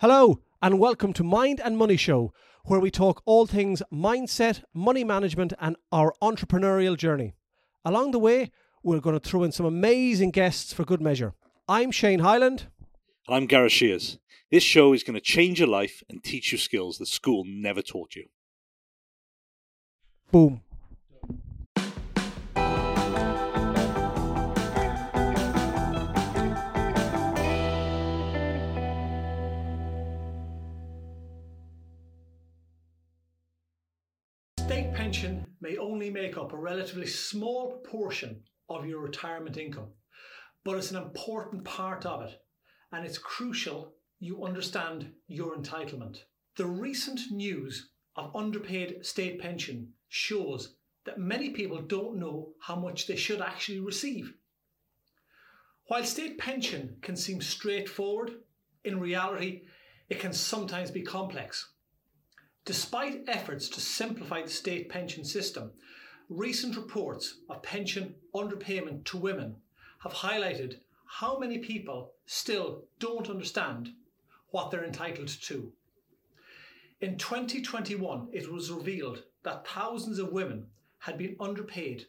Hello, and welcome to Mind and Money Show, where we talk all things mindset, money management, and our entrepreneurial journey. Along the way, we're going to throw in some amazing guests for good measure. I'm Shane Highland. And I'm Gareth Shears. This show is going to change your life and teach you skills that school never taught you. Boom. Pension may only make up a relatively small proportion of your retirement income, but it's an important part of it, and it's crucial you understand your entitlement. The recent news of underpaid state pension shows that many people don't know how much they should actually receive. While state pension can seem straightforward, in reality, it can sometimes be complex. Despite efforts to simplify the state pension system, recent reports of pension underpayment to women have highlighted how many people still don't understand what they're entitled to. In 2021, it was revealed that thousands of women had been underpaid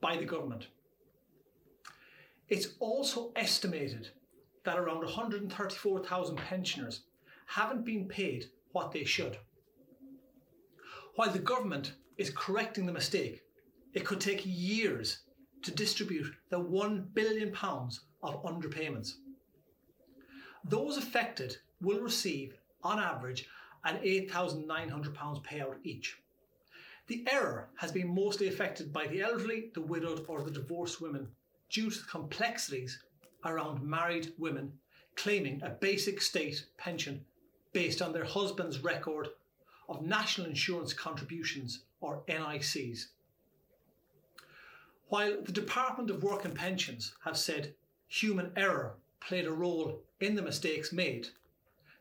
by the government. It's also estimated that around 134,000 pensioners haven't been paid what they should. While the government is correcting the mistake, it could take years to distribute the £1 billion of underpayments. Those affected will receive, on average, an £8,900 payout each. The error has been mostly affected by the elderly, the widowed, or the divorced women due to the complexities around married women claiming a basic state pension based on their husband's record of national insurance contributions or NICs. While the Department of Work and Pensions have said human error played a role in the mistakes made,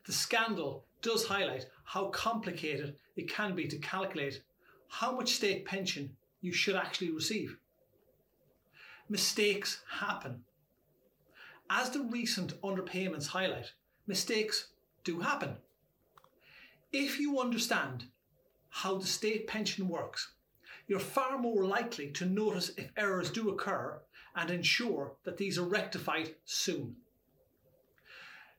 the scandal does highlight how complicated it can be to calculate how much state pension you should actually receive. Mistakes happen. As the recent underpayments highlight, mistakes do happen. If you understand how the state pension works, you're far more likely to notice if errors do occur and ensure that these are rectified soon.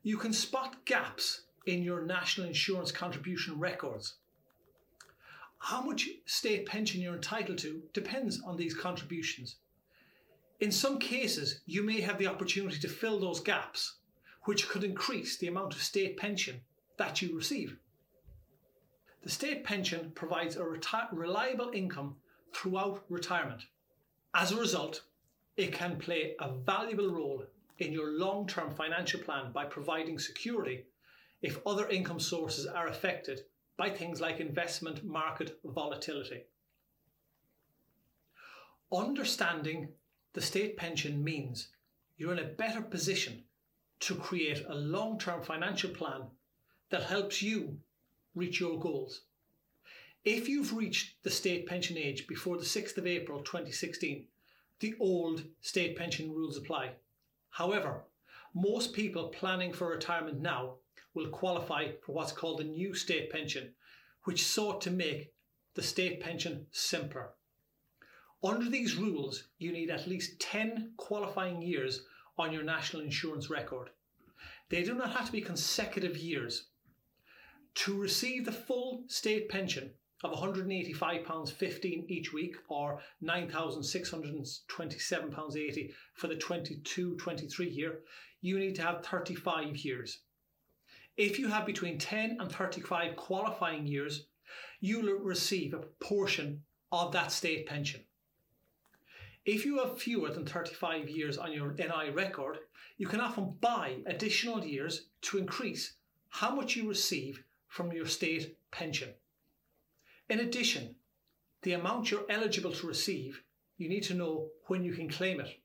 You can spot gaps in your national insurance contribution records. How much state pension you're entitled to depends on these contributions. In some cases, you may have the opportunity to fill those gaps, which could increase the amount of state pension that you receive. The state pension provides a reti- reliable income throughout retirement. As a result, it can play a valuable role in your long term financial plan by providing security if other income sources are affected by things like investment market volatility. Understanding the state pension means you're in a better position to create a long term financial plan that helps you reach your goals. If you've reached the state pension age before the 6th of April 2016, the old state pension rules apply. However, most people planning for retirement now will qualify for what's called the new state pension, which sought to make the state pension simpler. Under these rules, you need at least 10 qualifying years on your national insurance record. They do not have to be consecutive years. To receive the full state pension of £185.15 each week or £9,627.80 for the 22 23 year, you need to have 35 years. If you have between 10 and 35 qualifying years, you will receive a portion of that state pension. If you have fewer than 35 years on your NI record, you can often buy additional years to increase how much you receive from your state pension. In addition, the amount you're eligible to receive, you need to know when you can claim it.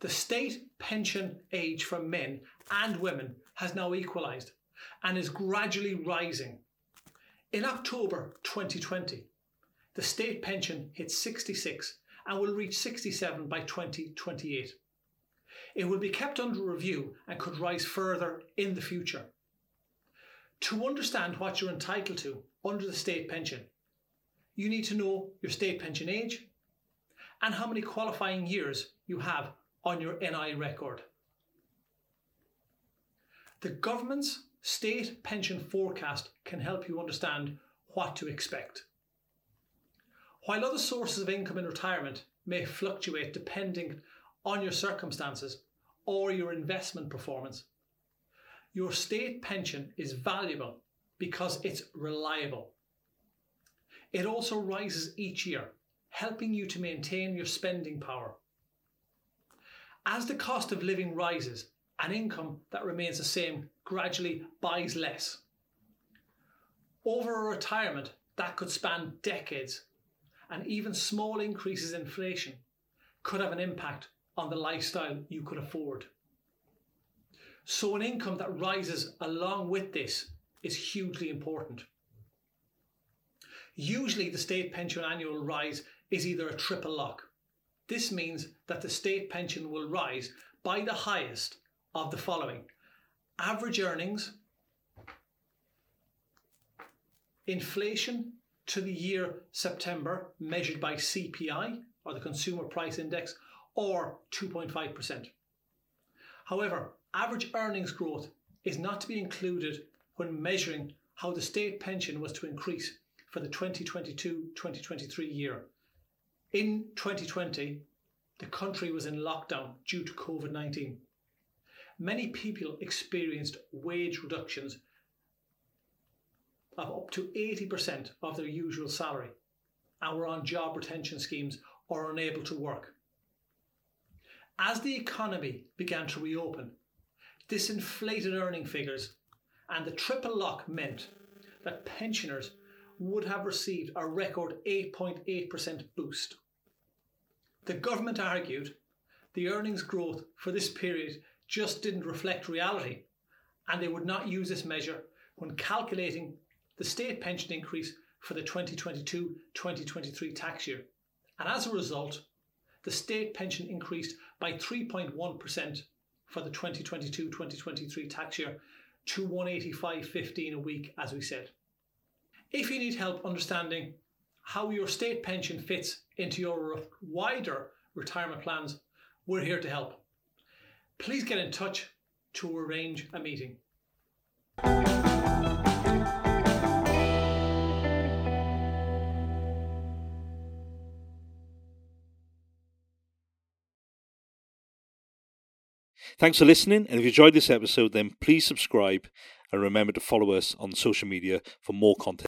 The state pension age for men and women has now equalised and is gradually rising. In October 2020, the state pension hit 66 and will reach 67 by 2028. It will be kept under review and could rise further in the future. To understand what you're entitled to under the state pension, you need to know your state pension age and how many qualifying years you have on your NI record. The government's state pension forecast can help you understand what to expect. While other sources of income in retirement may fluctuate depending on your circumstances or your investment performance, your state pension is valuable because it's reliable. It also rises each year, helping you to maintain your spending power. As the cost of living rises, an income that remains the same gradually buys less. Over a retirement that could span decades, and even small increases in inflation could have an impact on the lifestyle you could afford. So, an income that rises along with this is hugely important. Usually, the state pension annual rise is either a triple lock. This means that the state pension will rise by the highest of the following average earnings, inflation to the year September measured by CPI or the Consumer Price Index, or 2.5%. However, average earnings growth is not to be included when measuring how the state pension was to increase for the 2022 2023 year. In 2020, the country was in lockdown due to COVID 19. Many people experienced wage reductions of up to 80% of their usual salary and were on job retention schemes or unable to work. As the economy began to reopen, this inflated earning figures and the triple lock meant that pensioners would have received a record 8.8% boost. The government argued the earnings growth for this period just didn't reflect reality, and they would not use this measure when calculating the state pension increase for the 2022 2023 tax year. And as a result, the state pension increased by 3.1% for the 2022 2023 tax year to 185.15 a week, as we said. If you need help understanding how your state pension fits into your wider retirement plans, we're here to help. Please get in touch to arrange a meeting. Thanks for listening, and if you enjoyed this episode, then please subscribe and remember to follow us on social media for more content.